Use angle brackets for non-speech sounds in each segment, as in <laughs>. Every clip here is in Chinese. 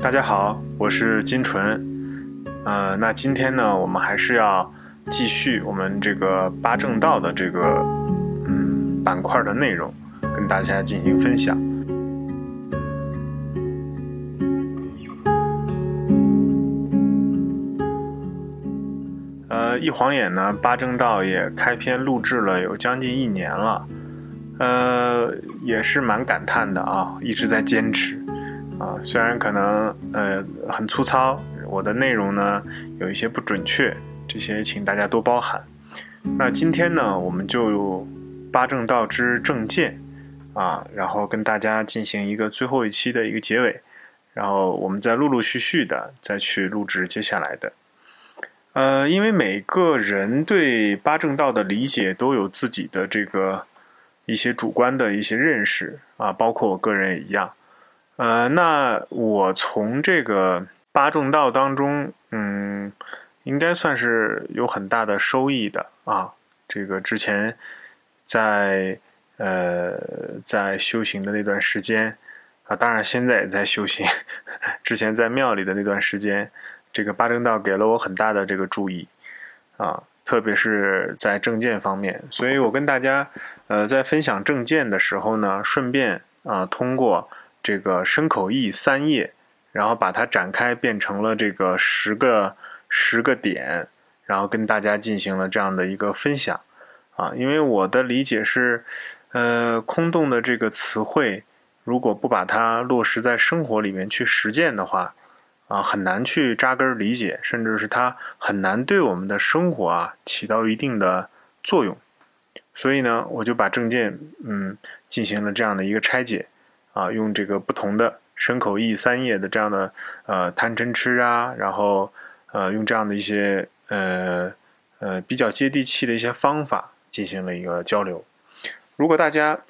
大家好，我是金纯。呃，那今天呢，我们还是要继续我们这个八正道的这个嗯板块的内容，跟大家进行分享。呃，一晃眼呢，八正道也开篇录制了有将近一年了，呃，也是蛮感叹的啊，一直在坚持。啊，虽然可能呃很粗糙，我的内容呢有一些不准确，这些请大家多包涵。那今天呢，我们就八正道之正见啊，然后跟大家进行一个最后一期的一个结尾，然后我们再陆陆续续的再去录制接下来的。呃，因为每个人对八正道的理解都有自己的这个一些主观的一些认识啊，包括我个人也一样。呃，那我从这个八正道当中，嗯，应该算是有很大的收益的啊。这个之前在呃在修行的那段时间啊，当然现在也在修行。之前在庙里的那段时间，这个八正道给了我很大的这个注意啊，特别是在正见方面。所以我跟大家呃在分享正见的时候呢，顺便啊通过。这个身口意三页，然后把它展开变成了这个十个十个点，然后跟大家进行了这样的一个分享啊。因为我的理解是，呃，空洞的这个词汇，如果不把它落实在生活里面去实践的话，啊，很难去扎根理解，甚至是它很难对我们的生活啊起到一定的作用。所以呢，我就把证件嗯进行了这样的一个拆解。啊，用这个不同的身口意三业的这样的呃贪嗔痴啊，然后呃用这样的一些呃呃比较接地气的一些方法进行了一个交流。如果大家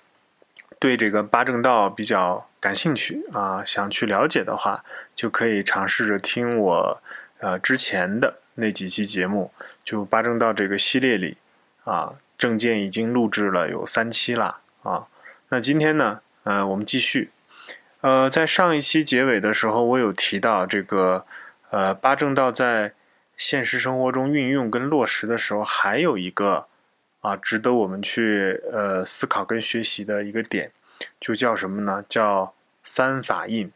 对这个八正道比较感兴趣啊，想去了解的话，就可以尝试着听我呃之前的那几期节目，就八正道这个系列里啊，正见已经录制了有三期了啊。那今天呢？呃，我们继续。呃，在上一期结尾的时候，我有提到这个，呃，八正道在现实生活中运用跟落实的时候，还有一个啊，值得我们去呃思考跟学习的一个点，就叫什么呢？叫三法印。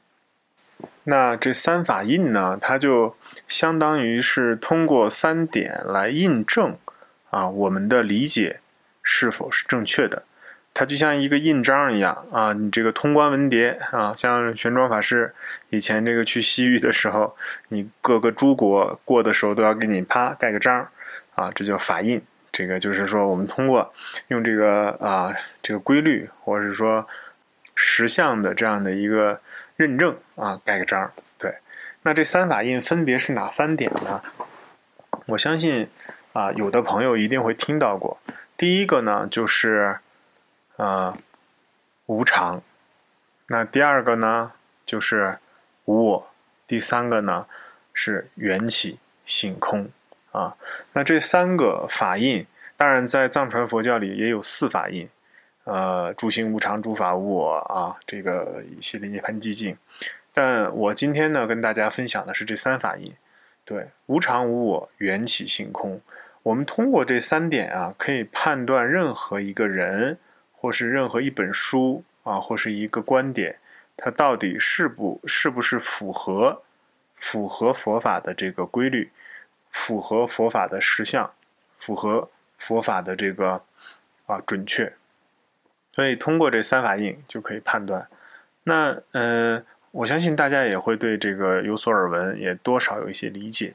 那这三法印呢，它就相当于是通过三点来印证啊，我们的理解是否是正确的。它就像一个印章一样啊，你这个通关文牒啊，像玄奘法师以前这个去西域的时候，你各个诸国过的时候都要给你啪盖个章啊，这叫法印。这个就是说，我们通过用这个啊这个规律，或者是说实相的这样的一个认证啊，盖个章。对，那这三法印分别是哪三点呢？我相信啊，有的朋友一定会听到过。第一个呢，就是。啊，无常。那第二个呢，就是无我。第三个呢，是缘起性空。啊，那这三个法印，当然在藏传佛教里也有四法印。呃，诸行无常，诸法无我啊，这个一系列涅槃寂静。但我今天呢，跟大家分享的是这三法印。对，无常、无我、缘起性空。我们通过这三点啊，可以判断任何一个人。或是任何一本书啊，或是一个观点，它到底是不是不是符合符合佛法的这个规律，符合佛法的实相，符合佛法的这个啊准确？所以通过这三法印就可以判断。那呃，我相信大家也会对这个有所耳闻，也多少有一些理解。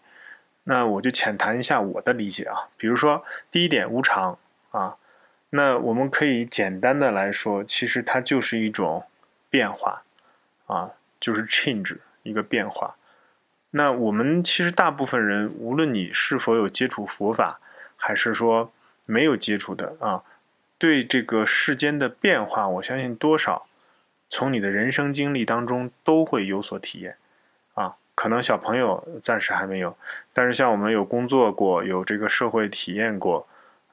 那我就浅谈一下我的理解啊，比如说第一点无常啊。那我们可以简单的来说，其实它就是一种变化，啊，就是 change 一个变化。那我们其实大部分人，无论你是否有接触佛法，还是说没有接触的啊，对这个世间的变化，我相信多少从你的人生经历当中都会有所体验，啊，可能小朋友暂时还没有，但是像我们有工作过，有这个社会体验过。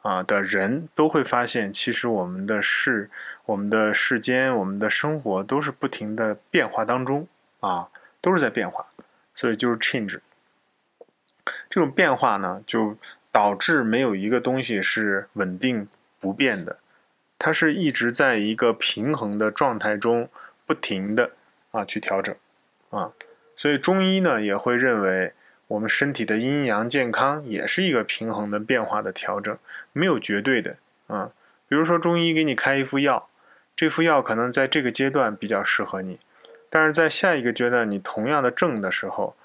啊的人都会发现，其实我们的世、我们的世间、我们的生活都是不停的变化当中啊，都是在变化，所以就是 change。这种变化呢，就导致没有一个东西是稳定不变的，它是一直在一个平衡的状态中不停的啊去调整啊，所以中医呢也会认为我们身体的阴阳健康也是一个平衡的变化的调整，没有绝对的啊。比如说中医给你开一副药，这副药可能在这个阶段比较适合你，但是在下一个阶段你同样的症的时候。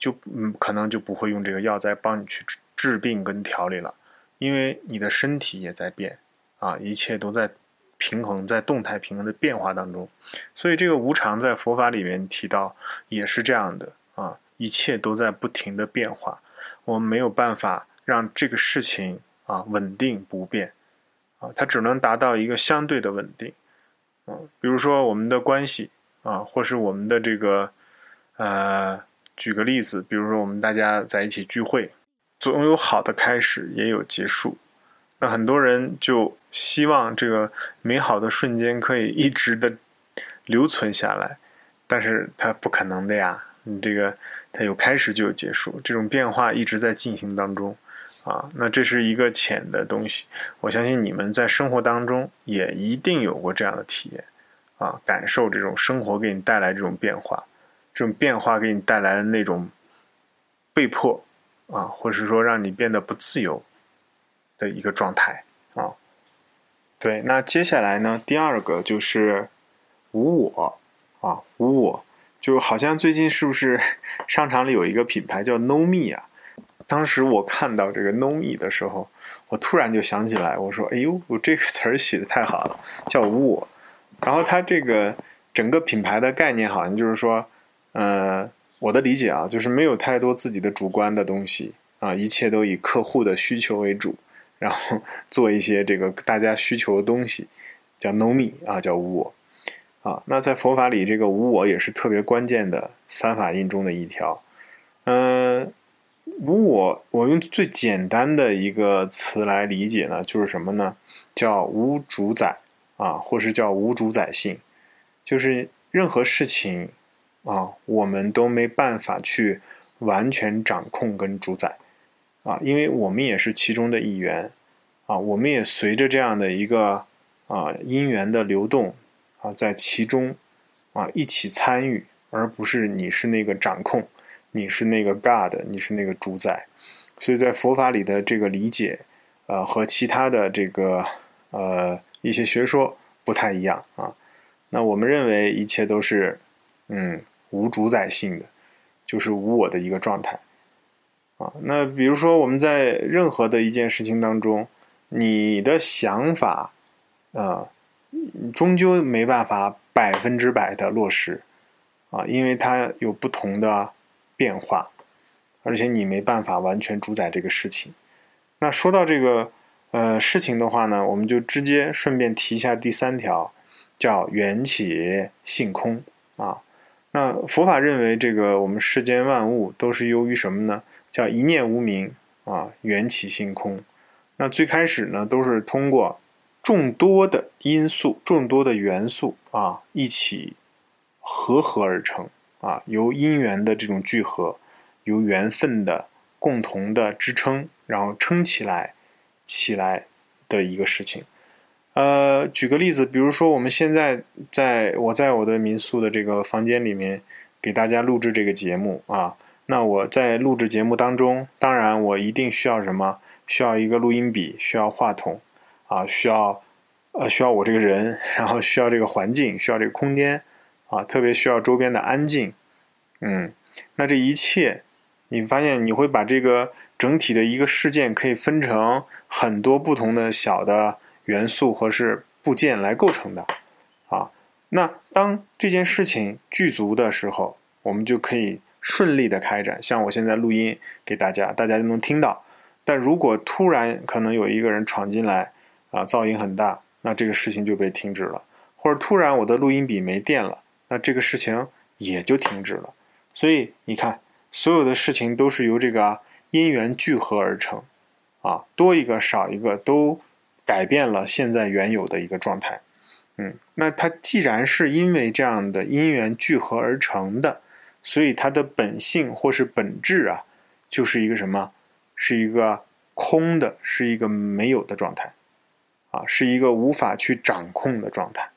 就嗯，可能就不会用这个药再帮你去治病跟调理了，因为你的身体也在变，啊，一切都在平衡，在动态平衡的变化当中，所以这个无常在佛法里面提到也是这样的，一切都在不停的变化，我们没有办法让这个事情啊稳定不变，啊，它只能达到一个相对的稳定，嗯，比如说我们的关系啊，或是我们的这个呃。举个例子，比如说我们大家在一起聚会，总有好的开始，也有结束。那很多人就希望这个美好的瞬间可以一直的留存下来，但是它不可能的呀。你这个它有开始就有结束，这种变化一直在进行当中啊。那这是一个浅的东西，我相信你们在生活当中也一定有过这样的体验啊，感受这种生活给你带来这种变化。这种变化给你带来的那种被迫啊，或者是说让你变得不自由的一个状态啊。对，那接下来呢，第二个就是无我啊，无我，就好像最近是不是 <laughs> 商场里有一个品牌叫 No Me 啊？当时我看到这个 No Me 的时候，我突然就想起来，我说：“哎呦，我这个词儿写的太好了，叫无我。”然后它这个整个品牌的概念好像就是说。呃，我的理解啊，就是没有太多自己的主观的东西啊，一切都以客户的需求为主，然后 <laughs> 做一些这个大家需求的东西，叫 no me 啊，叫无我啊。那在佛法里，这个无我也是特别关键的三法印中的一条。嗯，无我，我用最简单的一个词来理解呢，就是什么呢？叫无主宰啊，或是叫无主宰性，就是任何事情。啊，我们都没办法去完全掌控跟主宰，啊，因为我们也是其中的一员，啊，我们也随着这样的一个啊因缘的流动，啊，在其中啊一起参与，而不是你是那个掌控，你是那个 God，你是那个主宰，所以在佛法里的这个理解，呃，和其他的这个呃一些学说不太一样啊，那我们认为一切都是，嗯。无主宰性的，就是无我的一个状态，啊，那比如说我们在任何的一件事情当中，你的想法，啊，终究没办法百分之百的落实，啊，因为它有不同的变化，而且你没办法完全主宰这个事情。那说到这个呃事情的话呢，我们就直接顺便提一下第三条，叫缘起性空啊。那佛法认为，这个我们世间万物都是由于什么呢？叫一念无明啊，缘起性空。那最开始呢，都是通过众多的因素、众多的元素啊，一起合合而成啊，由因缘的这种聚合，由缘分的共同的支撑，然后撑起来起来的一个事情。呃，举个例子，比如说我们现在在我在我的民宿的这个房间里面给大家录制这个节目啊，那我在录制节目当中，当然我一定需要什么？需要一个录音笔，需要话筒啊，需要呃需要我这个人，然后需要这个环境，需要这个空间啊，特别需要周边的安静。嗯，那这一切，你发现你会把这个整体的一个事件可以分成很多不同的小的。元素或是部件来构成的，啊，那当这件事情具足的时候，我们就可以顺利的开展。像我现在录音给大家，大家就能听到。但如果突然可能有一个人闯进来，啊，噪音很大，那这个事情就被停止了。或者突然我的录音笔没电了，那这个事情也就停止了。所以你看，所有的事情都是由这个因缘聚合而成，啊，多一个少一个都。改变了现在原有的一个状态，嗯，那它既然是因为这样的因缘聚合而成的，所以它的本性或是本质啊，就是一个什么？是一个空的，是一个没有的状态，啊，是一个无法去掌控的状态，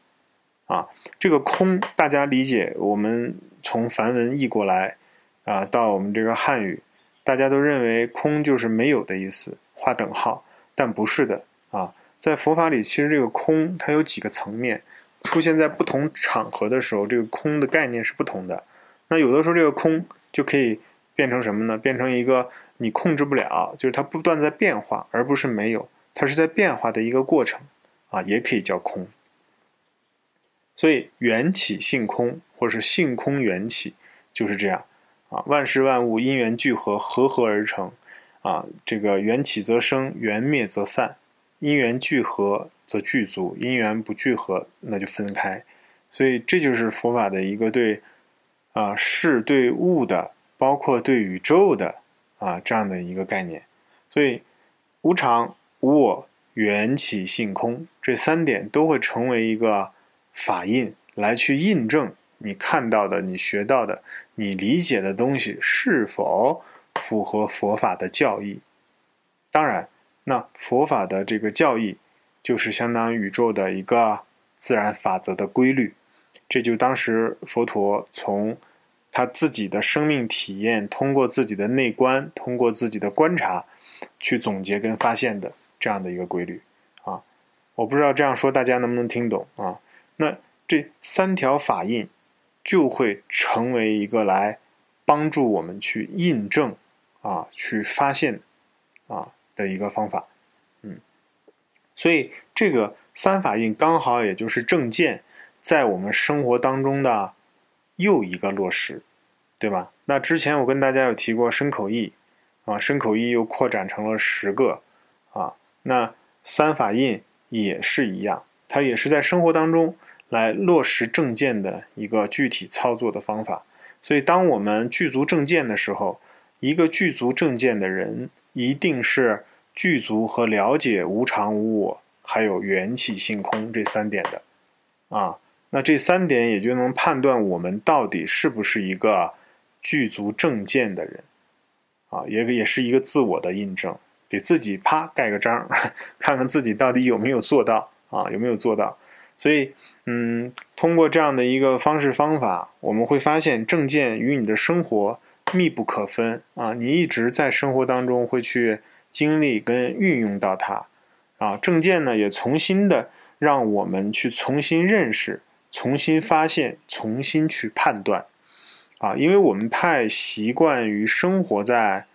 啊，这个空大家理解，我们从梵文译过来，啊，到我们这个汉语，大家都认为空就是没有的意思，画等号，但不是的，啊，在佛法里，其实这个空它有几个层面。出现在不同场合的时候，这个空的概念是不同的。那有的时候，这个空就可以变成什么呢？变成一个你控制不了，就是它不断在变化，而不是没有，它是在变化的一个过程啊，也可以叫空。所以缘起性空，或者是性空缘起，就是这样啊。万事万物因缘聚合，合合而成啊。这个缘起则生，缘灭则散，因缘聚合。则具足，因缘不聚合，那就分开。所以这就是佛法的一个对啊事对物的，包括对宇宙的啊这样的一个概念。所以无常、我、缘起性空这三点都会成为一个法印，来去印证你看到的、你学到的、你理解的东西是否符合佛法的教义。当然，那佛法的这个教义。就是相当于宇宙的一个自然法则的规律，这就当时佛陀从他自己的生命体验，通过自己的内观，通过自己的观察，去总结跟发现的这样的一个规律啊。我不知道这样说大家能不能听懂啊？那这三条法印就会成为一个来帮助我们去印证啊，去发现啊的一个方法。嗯所以，这个三法印刚好也就是正见在我们生活当中的又一个落实，对吧？那之前我跟大家有提过身口意，啊，身口意又扩展成了十个，那三法印也是一样，它也是在生活当中来落实正见的一个具体操作的方法。所以，当我们具足正见的时候，一个具足正见的人一定是。具足和了解无常无我，还有缘起性空这三点的，啊，那这三点也就能判断我们到底是不是一个具足正见的人，啊，也也是一个自我的印证，给自己啪盖个章，<laughs> 看看自己到底有没有做到啊，有没有做到。所以，嗯，通过这样的一个方式方法，我们会发现正见与你的生活密不可分啊，你一直在生活当中会去。经历跟运用到它，啊，正见呢也重新的让我们去重新认识、重新发现、重新去判断，啊，因为我们太习惯于生活在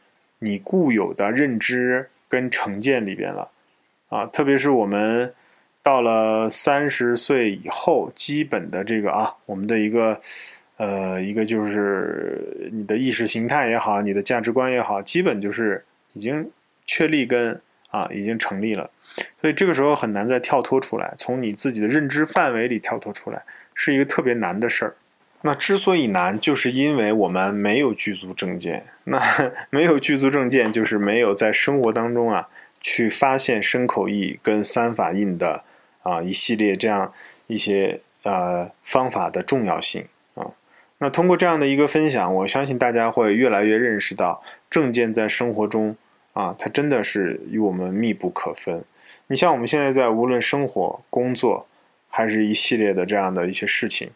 你固有的认知跟成见里边了，啊，特别是我们到了三十岁以后，基本的这个啊，我们的一个呃一个就是你的意识形态也好，你的价值观也好，基本就是已经。确立跟啊已经成立了，所以这个时候很难再跳脱出来，从你自己的认知范围里跳脱出来，是一个特别难的事儿。那之所以难，就是因为我们没有具足正见。那 <laughs> 没有具足正见，就是没有在生活当中啊去发现身口意跟三法印的啊一系列这样一些呃方法的重要性啊。那通过这样的一个分享，我相信大家会越来越认识到正见在生活中。啊，它真的是与我们密不可分。你像我们现在在无论生活、工作，还是一系列的这样的一些事情，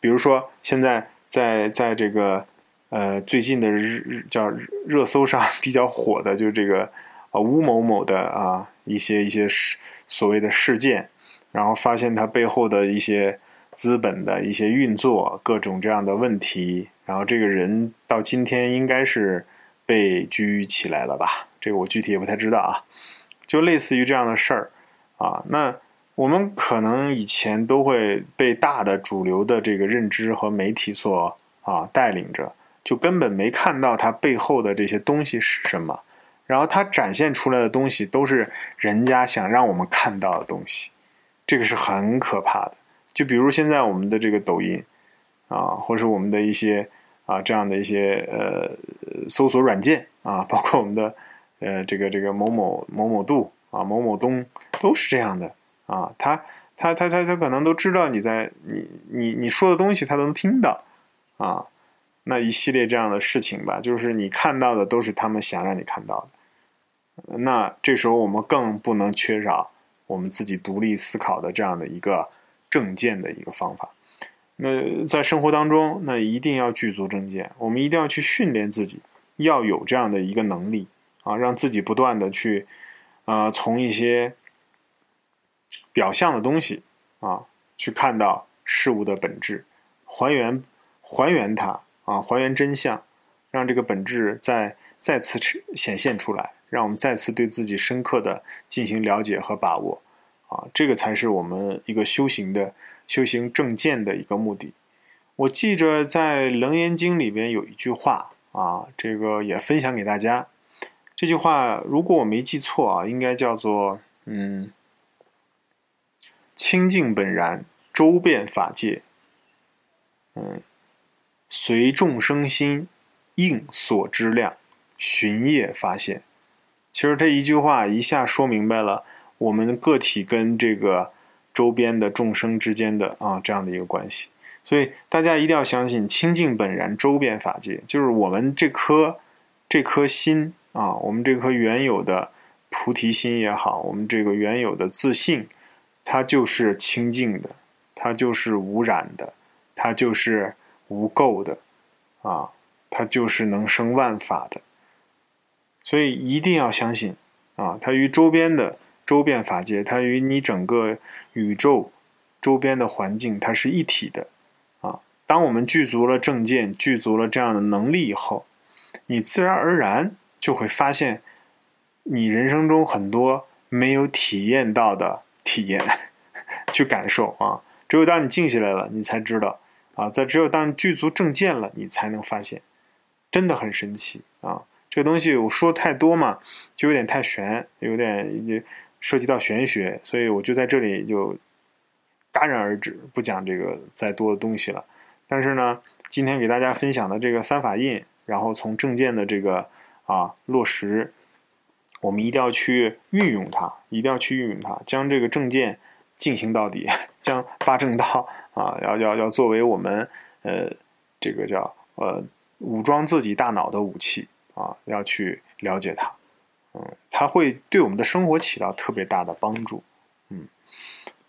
比如说现在在在这个呃最近的日叫热搜上 <laughs> 比较火的，就是这个啊吴某某的啊一些一些事所谓的事件，然后发现它背后的一些资本的一些运作，各种这样的问题，然后这个人到今天应该是被拘起来了吧。这个我具体也不太知道啊，就类似于这样的事儿啊。那我们可能以前都会被大的主流的这个认知和媒体所啊带领着，就根本没看到它背后的这些东西是什么。然后它展现出来的东西都是人家想让我们看到的东西，这个是很可怕的。就比如现在我们的这个抖音啊，或是我们的一些啊这样的一些呃搜索软件啊，包括我们的。呃，这个这个某某某某度啊，某某东都是这样的啊，他他他他他可能都知道你在你你你说的东西，他都能听到啊。那一系列这样的事情吧，就是你看到的都是他们想让你看到的。那这时候我们更不能缺少我们自己独立思考的这样的一个正见的一个方法。那在生活当中，那一定要具足正见，我们一定要去训练自己，要有这样的一个能力啊，让自己不断的去啊，从一些表象的东西啊，去看到事物的本质，还原还原它。啊，还原真相，让这个本质再再次显现出来，让我们再次对自己深刻的进行了解和把握。啊，这个才是我们一个修行的修行正见的一个目的。我记着在《楞严经》里边有一句话啊，这个也分享给大家。这句话如果我没记错啊，应该叫做嗯，清净本然，周遍法界。嗯。随众生心应所知量，寻业发现。其实这一句话一下说明白了我们个体跟这个周边的众生之间的啊这样的一个关系。所以大家一定要相信清净本然周遍法界，就是我们这颗这颗心啊，我们这颗原有的菩提心也好，我们这个原有的自信，它就是清净的，它就是无染的，它就是。无垢的，啊，它就是能生万法的，所以一定要相信啊，它与周边的周边法界，它与你整个宇宙周边的环境，它是一体的啊。当我们具足了正见，具足了这样的能力以后，你自然而然就会发现，你人生中很多没有体验到的体验，<laughs> 去感受啊。只有当你静下来了，你才知道。啊，在只有当具足正见了，你才能发现，真的很神奇啊！这个东西我说太多嘛，就有点太玄，有点就涉及到玄学，所以我就在这里就戛然而止，不讲这个再多的东西了。但是呢，今天给大家分享的这个三法印，然后从正见的这个啊落实，我们一定要去运用它，一定要去运用它，将这个正见进行到底，<laughs> 将八正道。啊，要要要作为我们呃这个叫呃武装自己大脑的武器啊，要去了解它，嗯，它会对我们的生活起到特别大的帮助，嗯，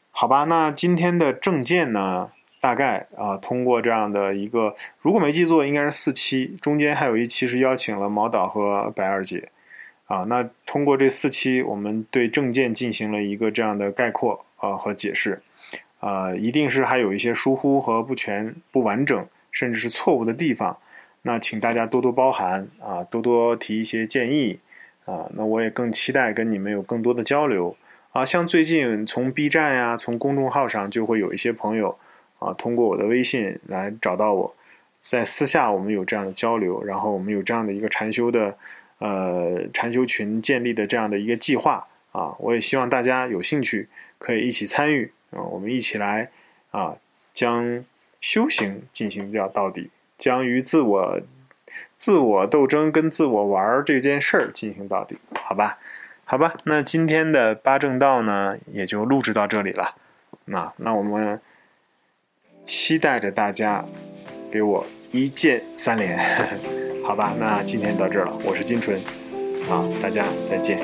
好吧，那今天的证件呢，大概啊通过这样的一个，如果没记错，应该是四期，中间还有一期是邀请了毛导和白二姐，啊，那通过这四期，我们对证件进行了一个这样的概括啊和解释。啊，一定是还有一些疏忽和不全、不完整，甚至是错误的地方。那请大家多多包涵啊，多多提一些建议啊。那我也更期待跟你们有更多的交流啊。像最近从 B 站呀，从公众号上就会有一些朋友啊，通过我的微信来找到我，在私下我们有这样的交流，然后我们有这样的一个禅修的呃禅修群建立的这样的一个计划啊。我也希望大家有兴趣可以一起参与。啊，我们一起来啊，将修行进行到到底，将与自我、自我斗争跟自我玩这件事儿进行到底，好吧？好吧，那今天的八正道呢，也就录制到这里了。那那我们期待着大家给我一键三连，<laughs> 好吧？那今天到这儿了，我是金纯，好，大家再见。